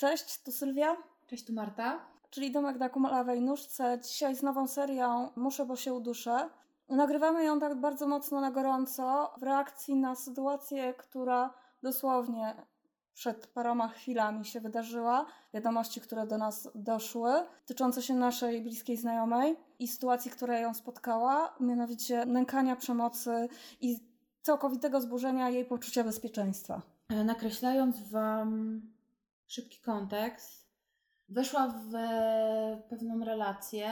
Cześć, tu Sylwia. Cześć, tu Marta. Czyli Domek na Kumalawej Nóżce. Dzisiaj z nową serią Muszę, bo się uduszę. Nagrywamy ją tak bardzo mocno na gorąco w reakcji na sytuację, która dosłownie przed paroma chwilami się wydarzyła. Wiadomości, które do nas doszły, dotyczące się naszej bliskiej znajomej i sytuacji, która ją spotkała, mianowicie nękania przemocy i całkowitego zburzenia jej poczucia bezpieczeństwa. E, nakreślając Wam szybki kontekst, weszła w pewną relację,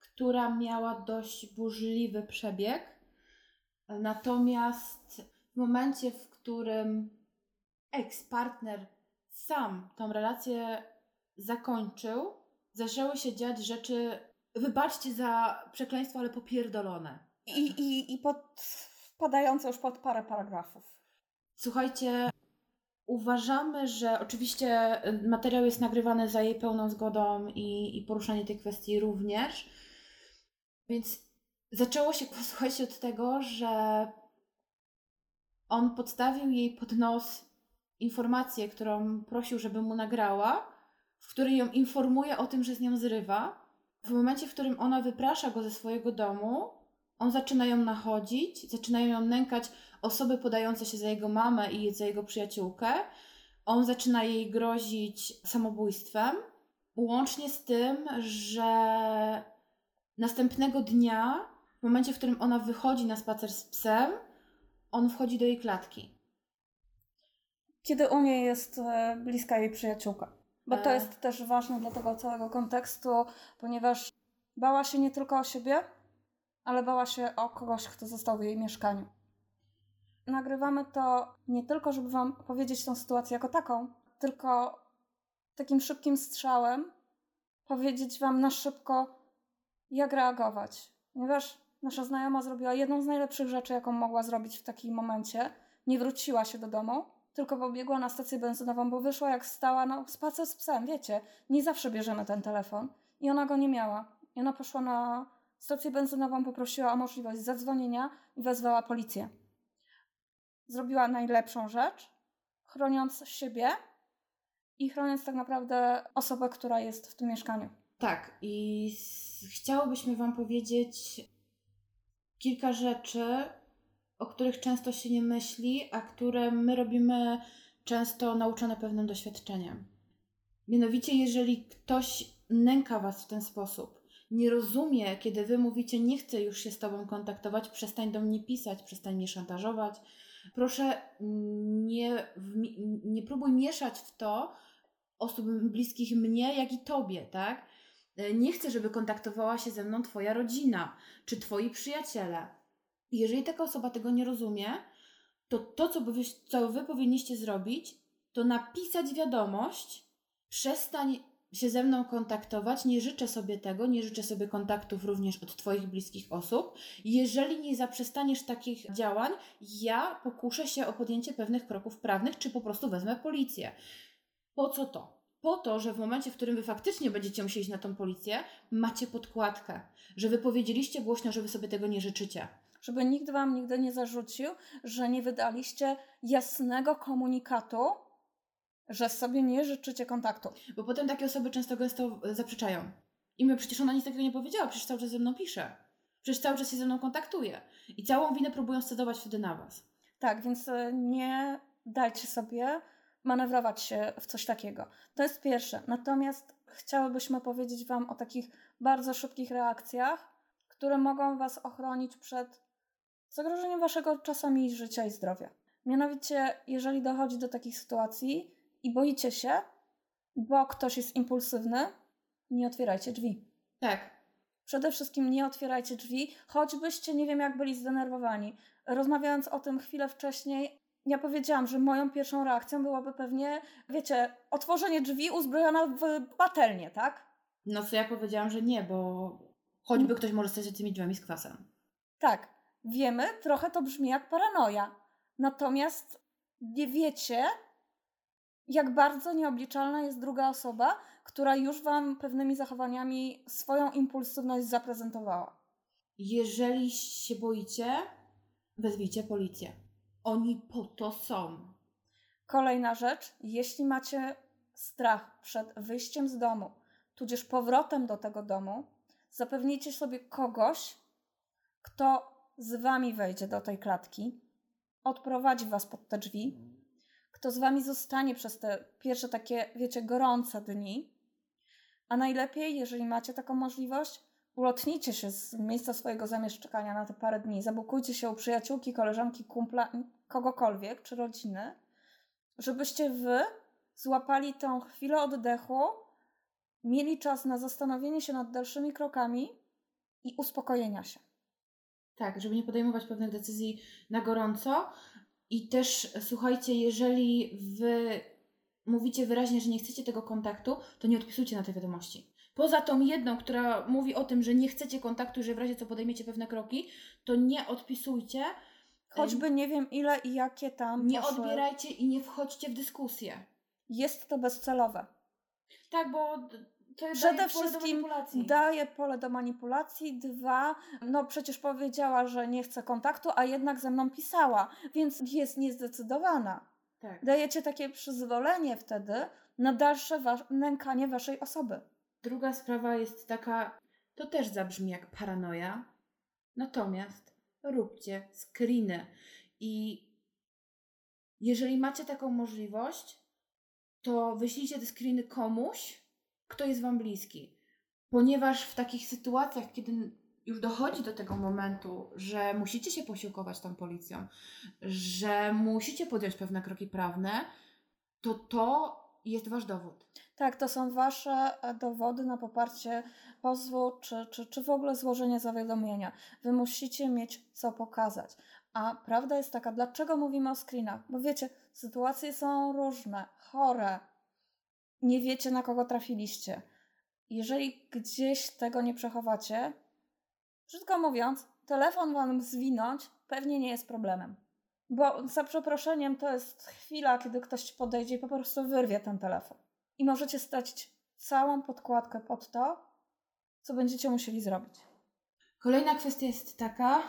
która miała dość burzliwy przebieg. Natomiast w momencie, w którym ex-partner sam tą relację zakończył, zaczęły się dziać rzeczy, wybaczcie za przekleństwo, ale popierdolone. I, i, i pod, wpadające już pod parę paragrafów. Słuchajcie, Uważamy, że oczywiście y, materiał jest nagrywany za jej pełną zgodą i, i poruszanie tej kwestii również. Więc zaczęło się, słuchajcie, od tego, że on podstawił jej pod nos informację, którą prosił, żeby mu nagrała, w której ją informuje o tym, że z nią zrywa. W momencie, w którym ona wyprasza go ze swojego domu, on zaczyna ją nachodzić, zaczynają ją nękać osoby podające się za jego mamę i za jego przyjaciółkę. On zaczyna jej grozić samobójstwem, łącznie z tym, że następnego dnia, w momencie, w którym ona wychodzi na spacer z psem, on wchodzi do jej klatki. Kiedy u niej jest e, bliska jej przyjaciółka. Bo to e. jest też ważne dla tego całego kontekstu, ponieważ bała się nie tylko o siebie, ale bała się o kogoś, kto został w jej mieszkaniu. Nagrywamy to nie tylko, żeby Wam powiedzieć tą sytuację jako taką, tylko takim szybkim strzałem powiedzieć Wam na szybko, jak reagować. Ponieważ nasza znajoma zrobiła jedną z najlepszych rzeczy, jaką mogła zrobić w takim momencie. Nie wróciła się do domu, tylko pobiegła na stację benzynową, bo wyszła jak stała na spacer z psem, wiecie. Nie zawsze bierzemy ten telefon. I ona go nie miała. I ona poszła na stację benzynową, poprosiła o możliwość zadzwonienia i wezwała policję. Zrobiła najlepszą rzecz, chroniąc siebie i chroniąc tak naprawdę osobę, która jest w tym mieszkaniu. Tak, i chciałobyśmy Wam powiedzieć kilka rzeczy, o których często się nie myśli, a które my robimy często nauczone pewnym doświadczeniem. Mianowicie, jeżeli ktoś nęka Was w ten sposób, nie rozumie, kiedy wy mówicie, nie chcę już się z tobą kontaktować, przestań do mnie pisać, przestań mnie szantażować. Proszę, nie, nie próbuj mieszać w to osób bliskich mnie, jak i tobie, tak? Nie chcę, żeby kontaktowała się ze mną Twoja rodzina czy Twoi przyjaciele. Jeżeli taka osoba tego nie rozumie, to to, co wy, co wy powinniście zrobić, to napisać wiadomość, przestań się ze mną kontaktować. Nie życzę sobie tego, nie życzę sobie kontaktów również od Twoich bliskich osób. Jeżeli nie zaprzestaniesz takich działań, ja pokuszę się o podjęcie pewnych kroków prawnych, czy po prostu wezmę policję. Po co to? Po to, że w momencie, w którym Wy faktycznie będziecie musieli na tą policję, macie podkładkę, że Wy powiedzieliście głośno, że Wy sobie tego nie życzycie. Żeby nikt Wam nigdy nie zarzucił, że nie wydaliście jasnego komunikatu, że sobie nie życzycie kontaktu. Bo potem takie osoby często gęsto zaprzeczają. I my przecież ona nic takiego nie powiedziała, przecież cały czas ze mną pisze. Przecież cały czas się ze mną kontaktuje. I całą winę próbują scedować wtedy na Was. Tak, więc e, nie dajcie sobie manewrować się w coś takiego. To jest pierwsze. Natomiast chciałybyśmy powiedzieć Wam o takich bardzo szybkich reakcjach, które mogą Was ochronić przed zagrożeniem Waszego czasami życia i zdrowia. Mianowicie, jeżeli dochodzi do takich sytuacji, i boicie się, bo ktoś jest impulsywny, nie otwierajcie drzwi. Tak. Przede wszystkim nie otwierajcie drzwi, choćbyście nie wiem jak byli zdenerwowani. Rozmawiając o tym chwilę wcześniej, ja powiedziałam, że moją pierwszą reakcją byłoby pewnie, wiecie, otworzenie drzwi uzbrojona w patelnię, tak? No co ja powiedziałam, że nie, bo choćby ktoś może stać za tymi drzwiami z kwasem. Tak, wiemy, trochę to brzmi jak paranoja. Natomiast nie wiecie, jak bardzo nieobliczalna jest druga osoba, która już Wam pewnymi zachowaniami swoją impulsywność zaprezentowała. Jeżeli się boicie, wezwijcie policję. Oni po to są. Kolejna rzecz, jeśli macie strach przed wyjściem z domu, tudzież powrotem do tego domu, zapewnijcie sobie kogoś, kto z wami wejdzie do tej klatki, odprowadzi was pod te drzwi, kto z wami zostanie przez te pierwsze takie, wiecie, gorące dni. A najlepiej, jeżeli macie taką możliwość, ulotnijcie się z miejsca swojego zamieszkania na te parę dni, zabukujcie się u przyjaciółki, koleżanki, kumpla, kogokolwiek, czy rodziny, żebyście wy złapali tą chwilę oddechu, mieli czas na zastanowienie się nad dalszymi krokami i uspokojenia się. Tak, żeby nie podejmować pewnych decyzji na gorąco. I też słuchajcie, jeżeli wy mówicie wyraźnie, że nie chcecie tego kontaktu, to nie odpisujcie na te wiadomości. Poza tą jedną, która mówi o tym, że nie chcecie kontaktu, że w razie co podejmiecie pewne kroki, to nie odpisujcie. Choćby nie wiem ile i jakie tam. Nie poszły. odbierajcie i nie wchodźcie w dyskusję. Jest to bezcelowe. Tak, bo Przede pole wszystkim manipulacji. daje pole do manipulacji. Dwa, no przecież powiedziała, że nie chce kontaktu, a jednak ze mną pisała, więc jest niezdecydowana. Tak. Dajecie takie przyzwolenie wtedy na dalsze wa- nękanie waszej osoby. Druga sprawa jest taka, to też zabrzmi jak paranoja, natomiast róbcie screeny. I jeżeli macie taką możliwość, to wyślijcie te screeny komuś, kto jest Wam bliski. Ponieważ w takich sytuacjach, kiedy już dochodzi do tego momentu, że musicie się posiłkować tą policją, że musicie podjąć pewne kroki prawne, to to jest Wasz dowód. Tak, to są wasze e, dowody na poparcie pozwu, czy, czy, czy w ogóle złożenie zawiadomienia. Wy musicie mieć co pokazać. A prawda jest taka, dlaczego mówimy o screenach? Bo wiecie, sytuacje są różne, chore. Nie wiecie, na kogo trafiliście. Jeżeli gdzieś tego nie przechowacie, brzydko mówiąc, telefon wam zwinąć pewnie nie jest problemem. Bo za przeproszeniem to jest chwila, kiedy ktoś podejdzie i po prostu wyrwie ten telefon. I możecie stracić całą podkładkę pod to, co będziecie musieli zrobić. Kolejna kwestia jest taka,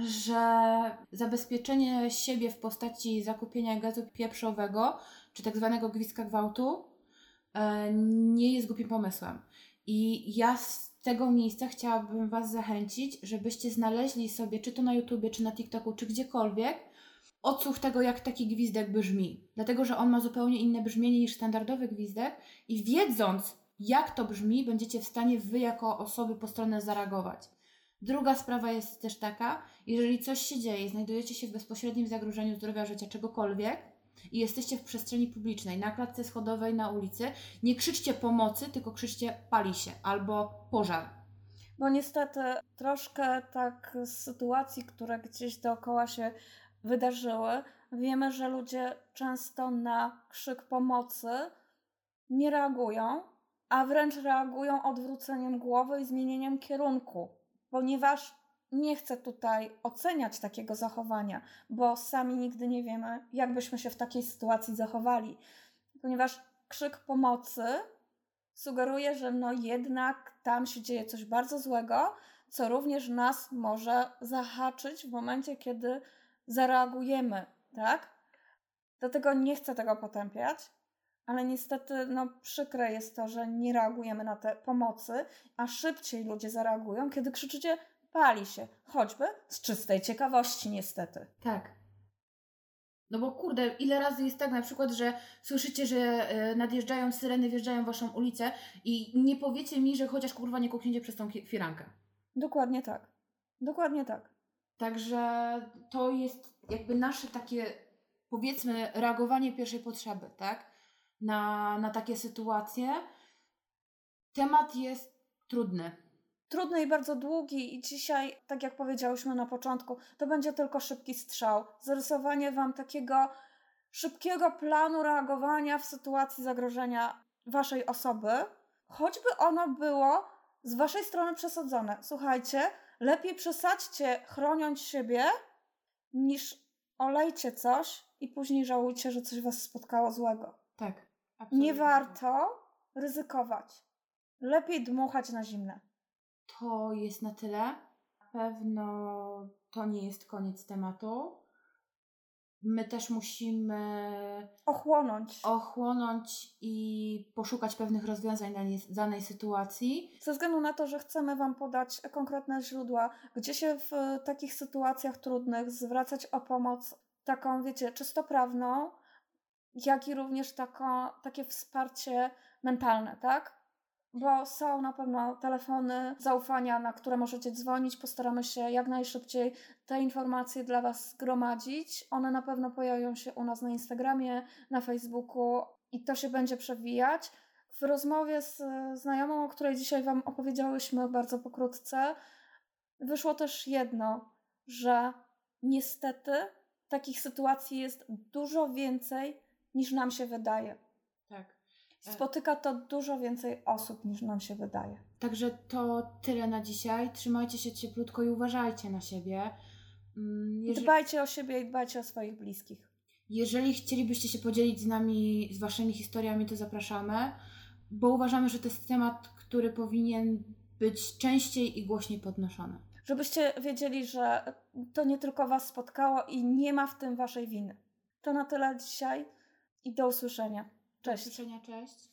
że zabezpieczenie siebie w postaci zakupienia gazu pieprzowego, czy tak zwanego gwizdka gwałtu, nie jest głupim pomysłem. I ja z tego miejsca chciałabym Was zachęcić, żebyście znaleźli sobie, czy to na YouTubie, czy na TikToku, czy gdziekolwiek, odsłuch tego, jak taki gwizdek brzmi. Dlatego, że on ma zupełnie inne brzmienie niż standardowy gwizdek i wiedząc, jak to brzmi, będziecie w stanie Wy jako osoby postronne zareagować. Druga sprawa jest też taka, jeżeli coś się dzieje, znajdujecie się w bezpośrednim zagrożeniu zdrowia, życia, czegokolwiek i jesteście w przestrzeni publicznej, na klatce schodowej, na ulicy, nie krzyczcie pomocy, tylko krzyczcie pali się albo pożar. Bo niestety troszkę tak z sytuacji, które gdzieś dookoła się wydarzyły, wiemy, że ludzie często na krzyk pomocy nie reagują, a wręcz reagują odwróceniem głowy i zmienieniem kierunku, ponieważ nie chcę tutaj oceniać takiego zachowania, bo sami nigdy nie wiemy, jak byśmy się w takiej sytuacji zachowali, ponieważ krzyk pomocy sugeruje, że no jednak tam się dzieje coś bardzo złego, co również nas może zahaczyć w momencie, kiedy zareagujemy, tak? Dlatego nie chcę tego potępiać, ale niestety no, przykre jest to, że nie reagujemy na te pomocy, a szybciej ludzie zareagują, kiedy krzyczycie pali się, choćby z czystej ciekawości niestety. Tak. No bo kurde, ile razy jest tak na przykład, że słyszycie, że e, nadjeżdżają syreny, wjeżdżają w waszą ulicę i nie powiecie mi, że chociaż kurwa nie kukniecie przez tą firankę. Dokładnie tak. Dokładnie tak. Także to jest jakby nasze takie, powiedzmy, reagowanie pierwszej potrzeby, tak? Na, na takie sytuacje. Temat jest trudny. Trudny i bardzo długi, i dzisiaj, tak jak powiedziałyśmy na początku, to będzie tylko szybki strzał. Zarysowanie Wam takiego szybkiego planu reagowania w sytuacji zagrożenia Waszej osoby, choćby ono było z Waszej strony przesadzone. Słuchajcie, lepiej przesadźcie chroniąc siebie, niż olejcie coś i później żałujcie, że coś Was spotkało złego. Tak. Nie absolutnie. warto ryzykować. Lepiej dmuchać na zimne. To jest na tyle. Na pewno to nie jest koniec tematu. my też musimy ochłonąć. ochłonąć i poszukać pewnych rozwiązań danej, danej sytuacji. Ze względu na to, że chcemy Wam podać konkretne źródła, gdzie się w takich sytuacjach trudnych zwracać o pomoc taką, wiecie, czysto prawną, jak i również taką, takie wsparcie mentalne, tak? Bo są na pewno telefony zaufania, na które możecie dzwonić. Postaramy się jak najszybciej te informacje dla Was zgromadzić. One na pewno pojawią się u nas na Instagramie, na Facebooku i to się będzie przewijać. W rozmowie z znajomą, o której dzisiaj Wam opowiedziałyśmy bardzo pokrótce, wyszło też jedno, że niestety takich sytuacji jest dużo więcej niż nam się wydaje. Spotyka to dużo więcej osób niż nam się wydaje. Także to tyle na dzisiaj. Trzymajcie się cieplutko i uważajcie na siebie. Mm, Jeże... Dbajcie o siebie i dbajcie o swoich bliskich. Jeżeli chcielibyście się podzielić z nami, z waszymi historiami, to zapraszamy, bo uważamy, że to jest temat, który powinien być częściej i głośniej podnoszony. Żebyście wiedzieli, że to nie tylko Was spotkało i nie ma w tym Waszej winy. To na tyle dzisiaj i do usłyszenia. Cześć. Do cześć.